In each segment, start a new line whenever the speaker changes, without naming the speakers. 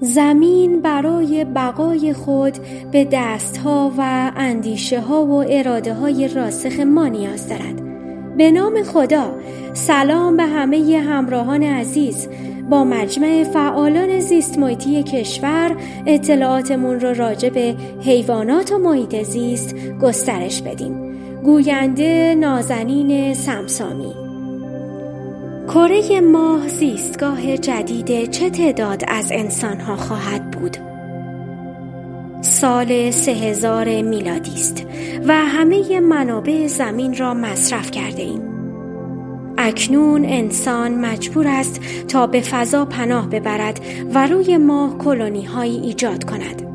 زمین برای بقای خود به دستها و اندیشه ها و اراده های راسخ ما نیاز دارد. به نام خدا سلام به همه همراهان عزیز. با مجمع فعالان زیست محیطی کشور اطلاعاتمون رو راجع به حیوانات و محیط زیست گسترش بدیم. گوینده نازنین سمسامی. کره ماه زیستگاه جدید چه تعداد از انسانها خواهد بود؟ سال سه هزار میلادی است و همه منابع زمین را مصرف کرده ایم. اکنون انسان مجبور است تا به فضا پناه ببرد و روی ماه کلونی هایی ایجاد کند.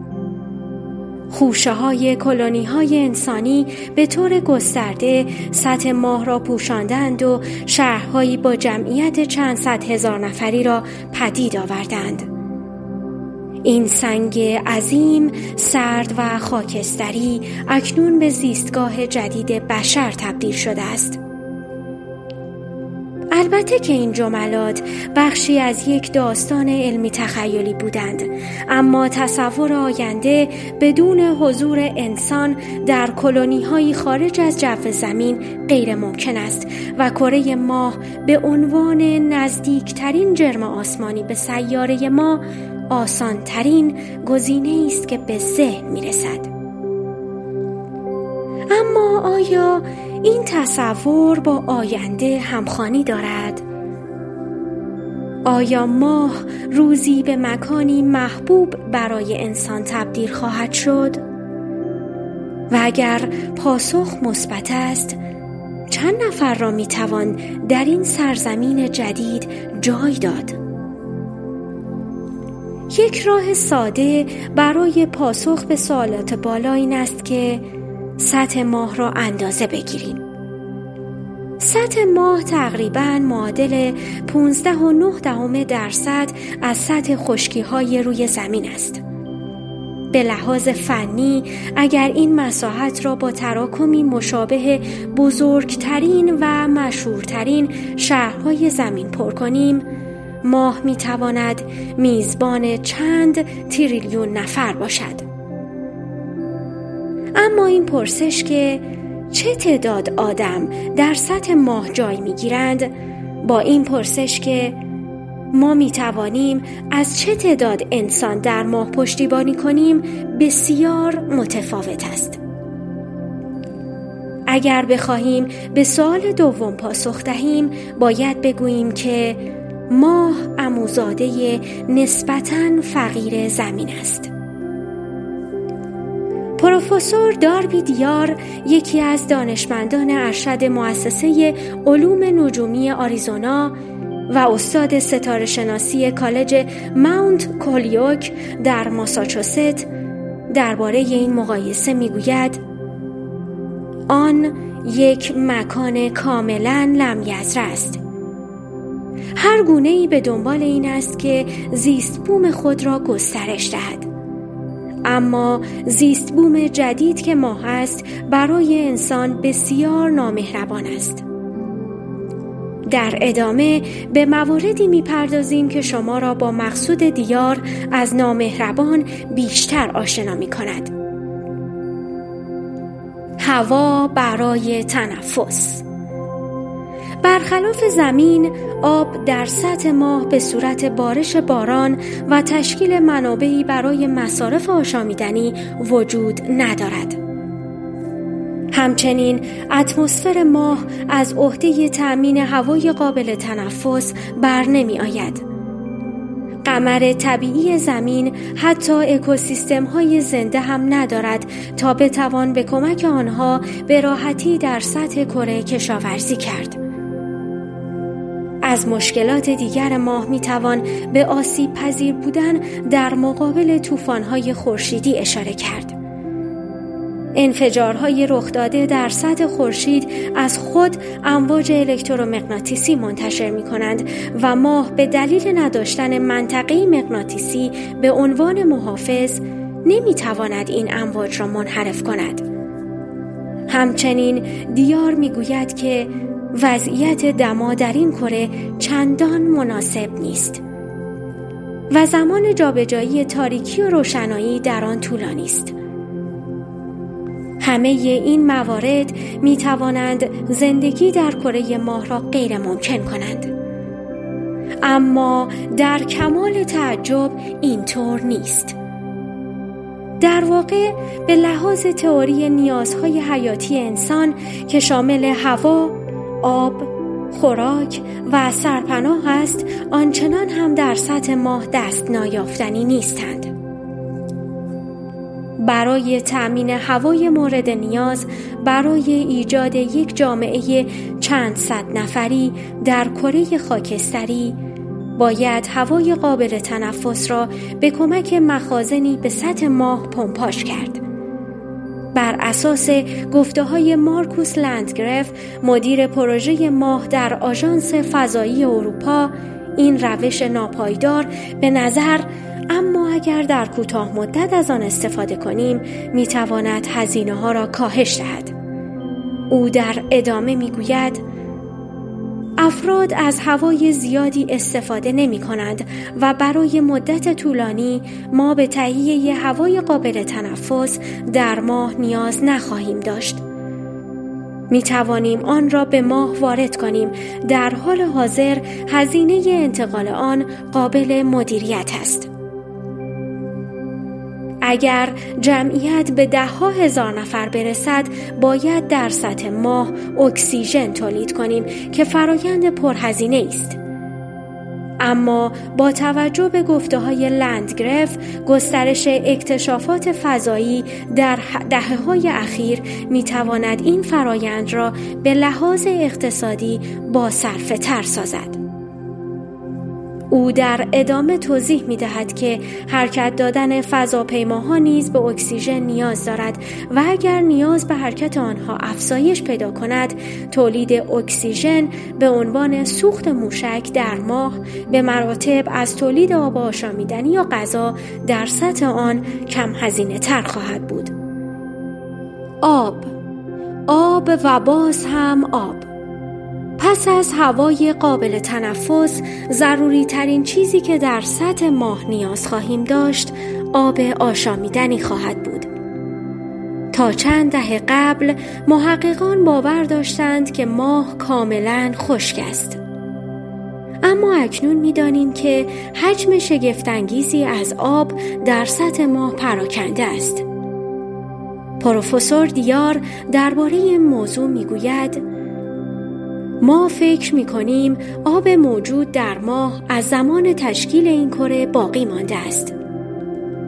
خوشه های کلونی های انسانی به طور گسترده سطح ماه را پوشاندند و شهرهایی با جمعیت چند صد هزار نفری را پدید آوردند. این سنگ عظیم، سرد و خاکستری اکنون به زیستگاه جدید بشر تبدیل شده است. البته که این جملات بخشی از یک داستان علمی تخیلی بودند اما تصور آینده بدون حضور انسان در کلونی های خارج از جو زمین غیر ممکن است و کره ماه به عنوان نزدیکترین جرم آسمانی به سیاره ما آسانترین گزینه است که به ذهن می رسد. اما آیا این تصور با آینده همخانی دارد؟ آیا ماه روزی به مکانی محبوب برای انسان تبدیل خواهد شد؟ و اگر پاسخ مثبت است چند نفر را می توان در این سرزمین جدید جای داد؟ یک راه ساده برای پاسخ به سوالات بالا این است که سطح ماه را اندازه بگیریم. سطح ماه تقریبا معادل 15 و 9 دهم درصد از سطح خشکی های روی زمین است. به لحاظ فنی اگر این مساحت را با تراکمی مشابه بزرگترین و مشهورترین شهرهای زمین پر کنیم ماه می تواند میزبان چند تریلیون نفر باشد. اما این پرسش که چه تعداد آدم در سطح ماه جای می گیرند با این پرسش که ما می توانیم از چه تعداد انسان در ماه پشتیبانی کنیم بسیار متفاوت است. اگر بخواهیم به سوال دوم پاسخ دهیم باید بگوییم که ماه اموزاده نسبتاً فقیر زمین است. پروفسور داربی دیار یکی از دانشمندان ارشد مؤسسه علوم نجومی آریزونا و استاد ستاره شناسی کالج ماونت کولیوک در ماساچوست درباره این مقایسه می‌گوید آن یک مکان کاملا لمیزره است. هر گونه ای به دنبال این است که زیست بوم خود را گسترش دهد. اما زیست بوم جدید که ما هست برای انسان بسیار نامهربان است در ادامه به مواردی می‌پردازیم که شما را با مقصود دیار از نامهربان بیشتر آشنا می کند. هوا برای تنفس برخلاف زمین آب در سطح ماه به صورت بارش باران و تشکیل منابعی برای مصارف آشامیدنی وجود ندارد. همچنین اتمسفر ماه از عهده تأمین هوای قابل تنفس بر نمی آید. قمر طبیعی زمین حتی اکوسیستم های زنده هم ندارد تا بتوان به کمک آنها به راحتی در سطح کره کشاورزی کرد. از مشکلات دیگر ماه می توان به آسیب پذیر بودن در مقابل طوفان‌های خورشیدی اشاره کرد. انفجارهای رخ داده در سطح خورشید از خود امواج الکترومغناطیسی منتشر می کنند و ماه به دلیل نداشتن منطقه مغناطیسی به عنوان محافظ نمی تواند این امواج را منحرف کند. همچنین دیار می گوید که وضعیت دما در این کره چندان مناسب نیست و زمان جابجایی تاریکی و روشنایی در آن طولانی است. همه این موارد می توانند زندگی در کره ماه را غیر ممکن کنند. اما در کمال تعجب اینطور نیست. در واقع به لحاظ تئوری نیازهای حیاتی انسان که شامل هوا، آب، خوراک و سرپناه است آنچنان هم در سطح ماه دست نایافتنی نیستند. برای تأمین هوای مورد نیاز برای ایجاد یک جامعه چند صد نفری در کره خاکستری باید هوای قابل تنفس را به کمک مخازنی به سطح ماه پمپاژ کرد. بر اساس گفته های مارکوس لندگرف مدیر پروژه ماه در آژانس فضایی اروپا این روش ناپایدار به نظر اما اگر در کوتاه مدت از آن استفاده کنیم می تواند هزینه ها را کاهش دهد. او در ادامه می گوید افراد از هوای زیادی استفاده نمی کنند و برای مدت طولانی ما به تهیه هوای قابل تنفس در ماه نیاز نخواهیم داشت. می توانیم آن را به ماه وارد کنیم در حال حاضر هزینه انتقال آن قابل مدیریت است. اگر جمعیت به ده ها هزار نفر برسد باید در سطح ماه اکسیژن تولید کنیم که فرایند پرهزینه است. اما با توجه به گفته های لندگرف گسترش اکتشافات فضایی در دهه های اخیر می تواند این فرایند را به لحاظ اقتصادی با صرفه تر سازد. او در ادامه توضیح می دهد که حرکت دادن فضاپیماها نیز به اکسیژن نیاز دارد و اگر نیاز به حرکت آنها افزایش پیدا کند تولید اکسیژن به عنوان سوخت موشک در ماه به مراتب از تولید آب آشامیدنی یا غذا در سطح آن کم هزینه تر خواهد بود. آب. آب و باز هم آب. پس از هوای قابل تنفس ضروری ترین چیزی که در سطح ماه نیاز خواهیم داشت آب آشامیدنی خواهد بود. تا چند دهه قبل محققان باور داشتند که ماه کاملا خشک است. اما اکنون می‌دانیم که حجم شگفتانگیزی از آب در سطح ماه پراکنده است. پروفسور دیار درباره این موضوع می‌گوید ما فکر می کنیم آب موجود در ماه از زمان تشکیل این کره باقی مانده است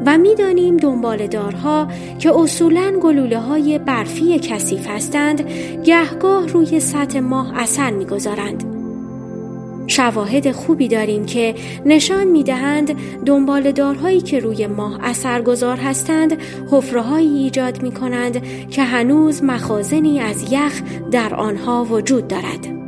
و می‌دانیم دنبالدارها که اصولا گلوله های برفی کثیف هستند گهگاه روی سطح ماه اثر می‌گذارند شواهد خوبی داریم که نشان می‌دهند دنبالدارهایی که روی ماه اثرگذار هستند حفرههایی ایجاد می کنند که هنوز مخازنی از یخ در آنها وجود دارد.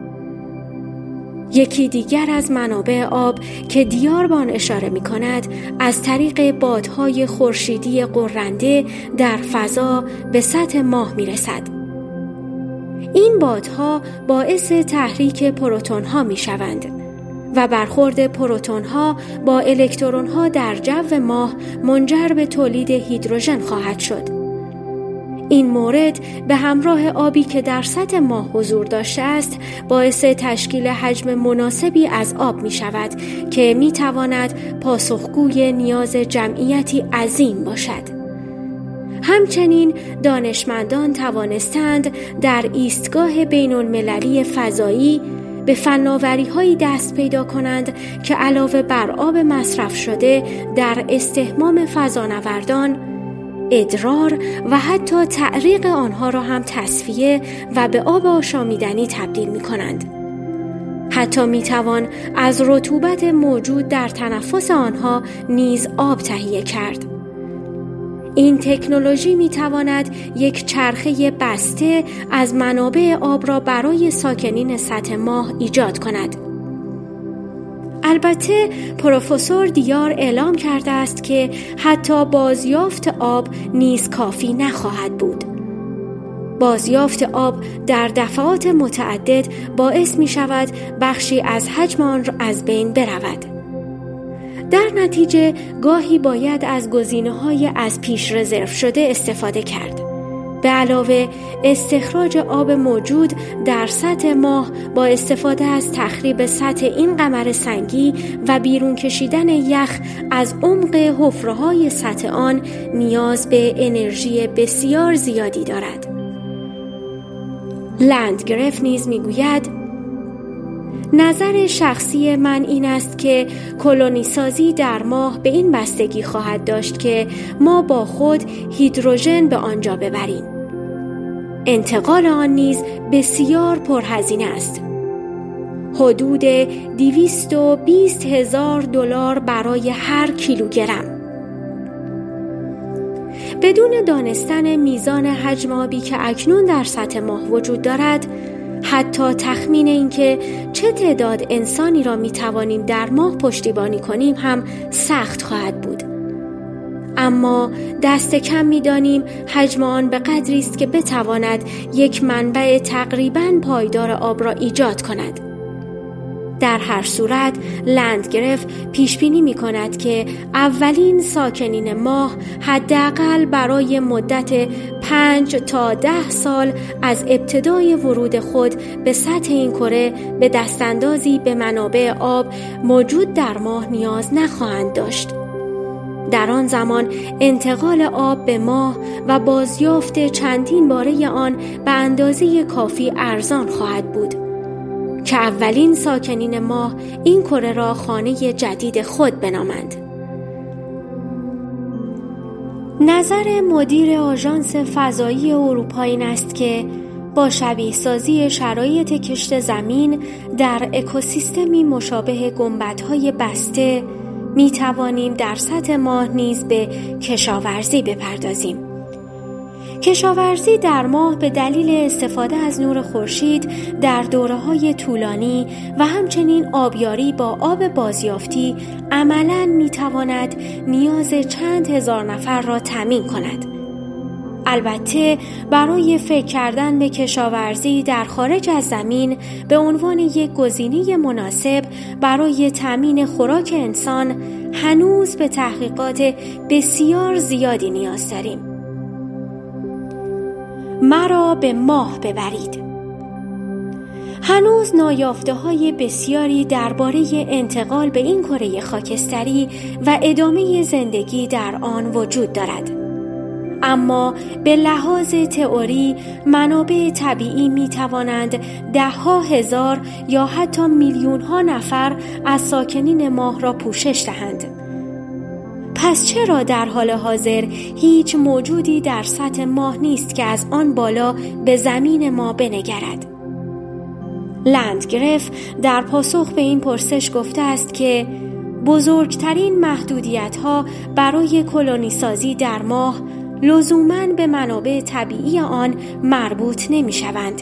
یکی دیگر از منابع آب که دیاربان اشاره می کند از طریق بادهای خورشیدی قرنده در فضا به سطح ماه می رسد. این بادها باعث تحریک پروتون ها می شوند و برخورد پروتون ها با الکترون ها در جو ماه منجر به تولید هیدروژن خواهد شد. این مورد به همراه آبی که در سطح ماه حضور داشته است باعث تشکیل حجم مناسبی از آب می شود که می تواند پاسخگوی نیاز جمعیتی عظیم باشد. همچنین دانشمندان توانستند در ایستگاه بین المللی فضایی به فناوری هایی دست پیدا کنند که علاوه بر آب مصرف شده در استحمام فضانوردان ادرار و حتی تعریق آنها را هم تصفیه و به آب آشامیدنی تبدیل می کنند. حتی می توان از رطوبت موجود در تنفس آنها نیز آب تهیه کرد. این تکنولوژی می تواند یک چرخه بسته از منابع آب را برای ساکنین سطح ماه ایجاد کند. البته پروفسور دیار اعلام کرده است که حتی بازیافت آب نیز کافی نخواهد بود. بازیافت آب در دفعات متعدد باعث می شود بخشی از حجم آن از بین برود. در نتیجه گاهی باید از گزینه های از پیش رزرو شده استفاده کرد. به علاوه استخراج آب موجود در سطح ماه با استفاده از تخریب سطح این قمر سنگی و بیرون کشیدن یخ از عمق حفره سطح آن نیاز به انرژی بسیار زیادی دارد. لندگرف نیز می‌گوید نظر شخصی من این است که کلونی سازی در ماه به این بستگی خواهد داشت که ما با خود هیدروژن به آنجا ببریم. انتقال آن نیز بسیار پرهزینه است. حدود 220 هزار دلار برای هر کیلوگرم. بدون دانستن میزان حجم آبی که اکنون در سطح ماه وجود دارد، حتی تخمین اینکه چه تعداد انسانی را می توانیم در ماه پشتیبانی کنیم هم سخت خواهد بود. اما دست کم می دانیم حجم آن به قدری است که بتواند یک منبع تقریبا پایدار آب را ایجاد کند. در هر صورت لندگرف پیش بینی می کند که اولین ساکنین ماه حداقل برای مدت پنج تا ده سال از ابتدای ورود خود به سطح این کره به دستاندازی به منابع آب موجود در ماه نیاز نخواهند داشت. در آن زمان انتقال آب به ماه و بازیافت چندین باره آن به اندازه کافی ارزان خواهد بود. که اولین ساکنین ماه این کره را خانه جدید خود بنامند. نظر مدیر آژانس فضایی اروپا این است که با شبیه سازی شرایط کشت زمین در اکوسیستمی مشابه گنبدهای بسته می توانیم در سطح ماه نیز به کشاورزی بپردازیم. کشاورزی در ماه به دلیل استفاده از نور خورشید در دوره های طولانی و همچنین آبیاری با آب بازیافتی عملا می تواند نیاز چند هزار نفر را تمین کند. البته برای فکر کردن به کشاورزی در خارج از زمین به عنوان یک گزینه مناسب برای تأمین خوراک انسان هنوز به تحقیقات بسیار زیادی نیاز داریم. مرا به ماه ببرید هنوز نایافته های بسیاری درباره انتقال به این کره خاکستری و ادامه زندگی در آن وجود دارد اما به لحاظ تئوری منابع طبیعی می توانند ده ها هزار یا حتی میلیون ها نفر از ساکنین ماه را پوشش دهند پس چرا در حال حاضر هیچ موجودی در سطح ماه نیست که از آن بالا به زمین ما بنگرد؟ لندگرف در پاسخ به این پرسش گفته است که بزرگترین محدودیت ها برای کلونی سازی در ماه لزوما به منابع طبیعی آن مربوط نمی شوند.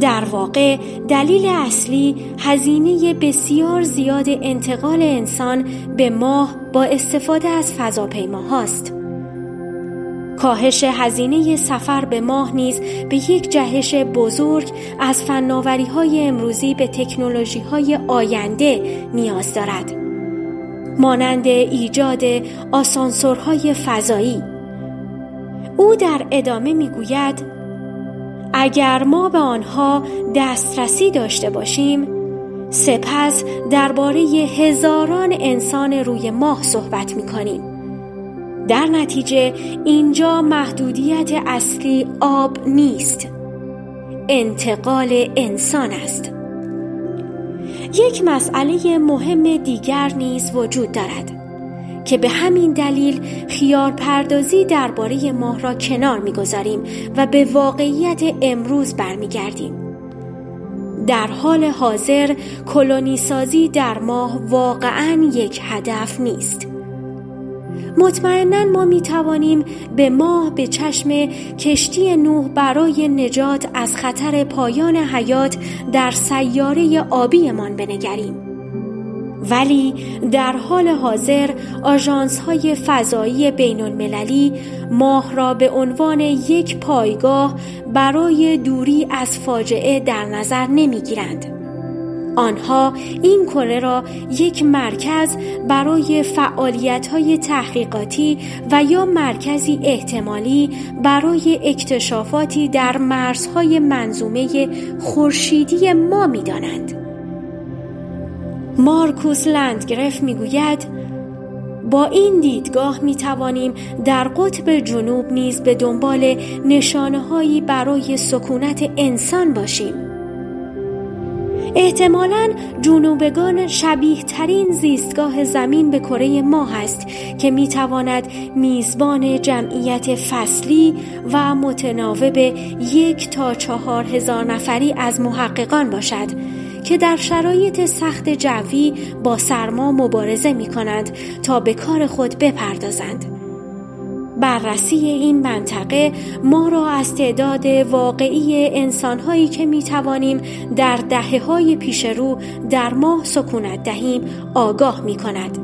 در واقع دلیل اصلی هزینه بسیار زیاد انتقال انسان به ماه با استفاده از فضاپیماهاست. کاهش هزینه سفر به ماه نیز به یک جهش بزرگ از فناوری های امروزی به تکنولوژی های آینده نیاز دارد. مانند ایجاد آسانسورهای فضایی او در ادامه می‌گوید اگر ما به آنها دسترسی داشته باشیم سپس درباره هزاران انسان روی ماه صحبت می کنیم. در نتیجه اینجا محدودیت اصلی آب نیست. انتقال انسان است. یک مسئله مهم دیگر نیز وجود دارد. که به همین دلیل خیار پردازی درباره ماه را کنار می‌گذاریم و به واقعیت امروز برمیگردیم. در حال حاضر کلونی سازی در ماه واقعا یک هدف نیست. مطمئنا ما می توانیم به ماه به چشم کشتی نوح برای نجات از خطر پایان حیات در سیاره آبیمان بنگریم. ولی در حال حاضر آژانس های فضایی بین المللی ماه را به عنوان یک پایگاه برای دوری از فاجعه در نظر نمی گیرند. آنها این کره را یک مرکز برای فعالیت های تحقیقاتی و یا مرکزی احتمالی برای اکتشافاتی در مرزهای منظومه خورشیدی ما می دانند. مارکوس لندگرف می گوید با این دیدگاه می توانیم در قطب جنوب نیز به دنبال نشانه هایی برای سکونت انسان باشیم. احتمالا جنوبگان شبیه ترین زیستگاه زمین به کره ما است که می تواند میزبان جمعیت فصلی و متناوب یک تا چهار هزار نفری از محققان باشد که در شرایط سخت جوی با سرما مبارزه می کنند تا به کار خود بپردازند. بررسی این منطقه ما را از تعداد واقعی انسانهایی که می توانیم در دهه های پیش رو در ماه سکونت دهیم آگاه می کند.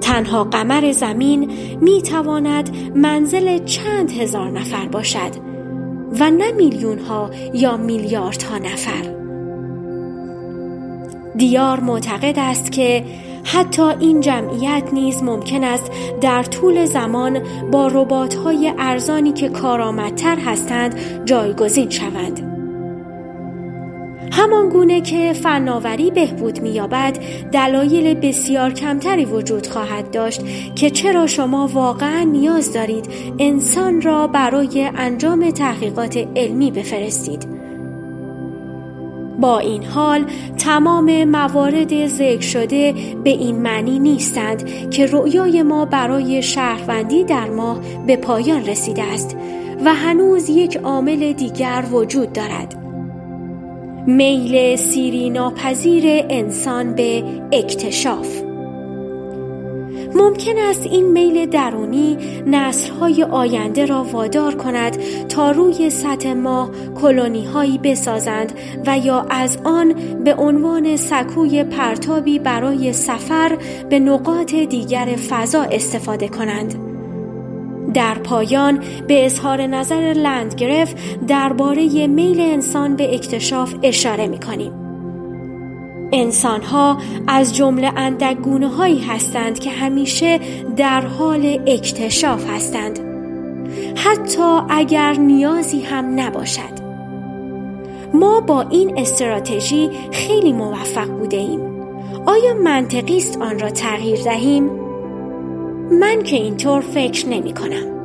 تنها قمر زمین می تواند منزل چند هزار نفر باشد و نه میلیون ها یا میلیاردها نفر. دیار معتقد است که حتی این جمعیت نیز ممکن است در طول زمان با ربات‌های ارزانی که کارآمدتر هستند جایگزین شوند. همان گونه که فناوری بهبود می‌یابد دلایل بسیار کمتری وجود خواهد داشت که چرا شما واقعا نیاز دارید انسان را برای انجام تحقیقات علمی بفرستید با این حال تمام موارد ذکر شده به این معنی نیستند که رؤیای ما برای شهروندی در ماه به پایان رسیده است و هنوز یک عامل دیگر وجود دارد. میل سیری ناپذیر انسان به اکتشاف ممکن است این میل درونی نسلهای آینده را وادار کند تا روی سطح ماه کلونی هایی بسازند و یا از آن به عنوان سکوی پرتابی برای سفر به نقاط دیگر فضا استفاده کنند. در پایان به اظهار نظر لندگرف درباره میل انسان به اکتشاف اشاره می کنیم. انسانها از جمله اندگونه هایی هستند که همیشه در حال اکتشاف هستند. حتی اگر نیازی هم نباشد. ما با این استراتژی خیلی موفق بوده ایم آیا منطقی است آن را تغییر دهیم؟ من که اینطور فکر نمی کنم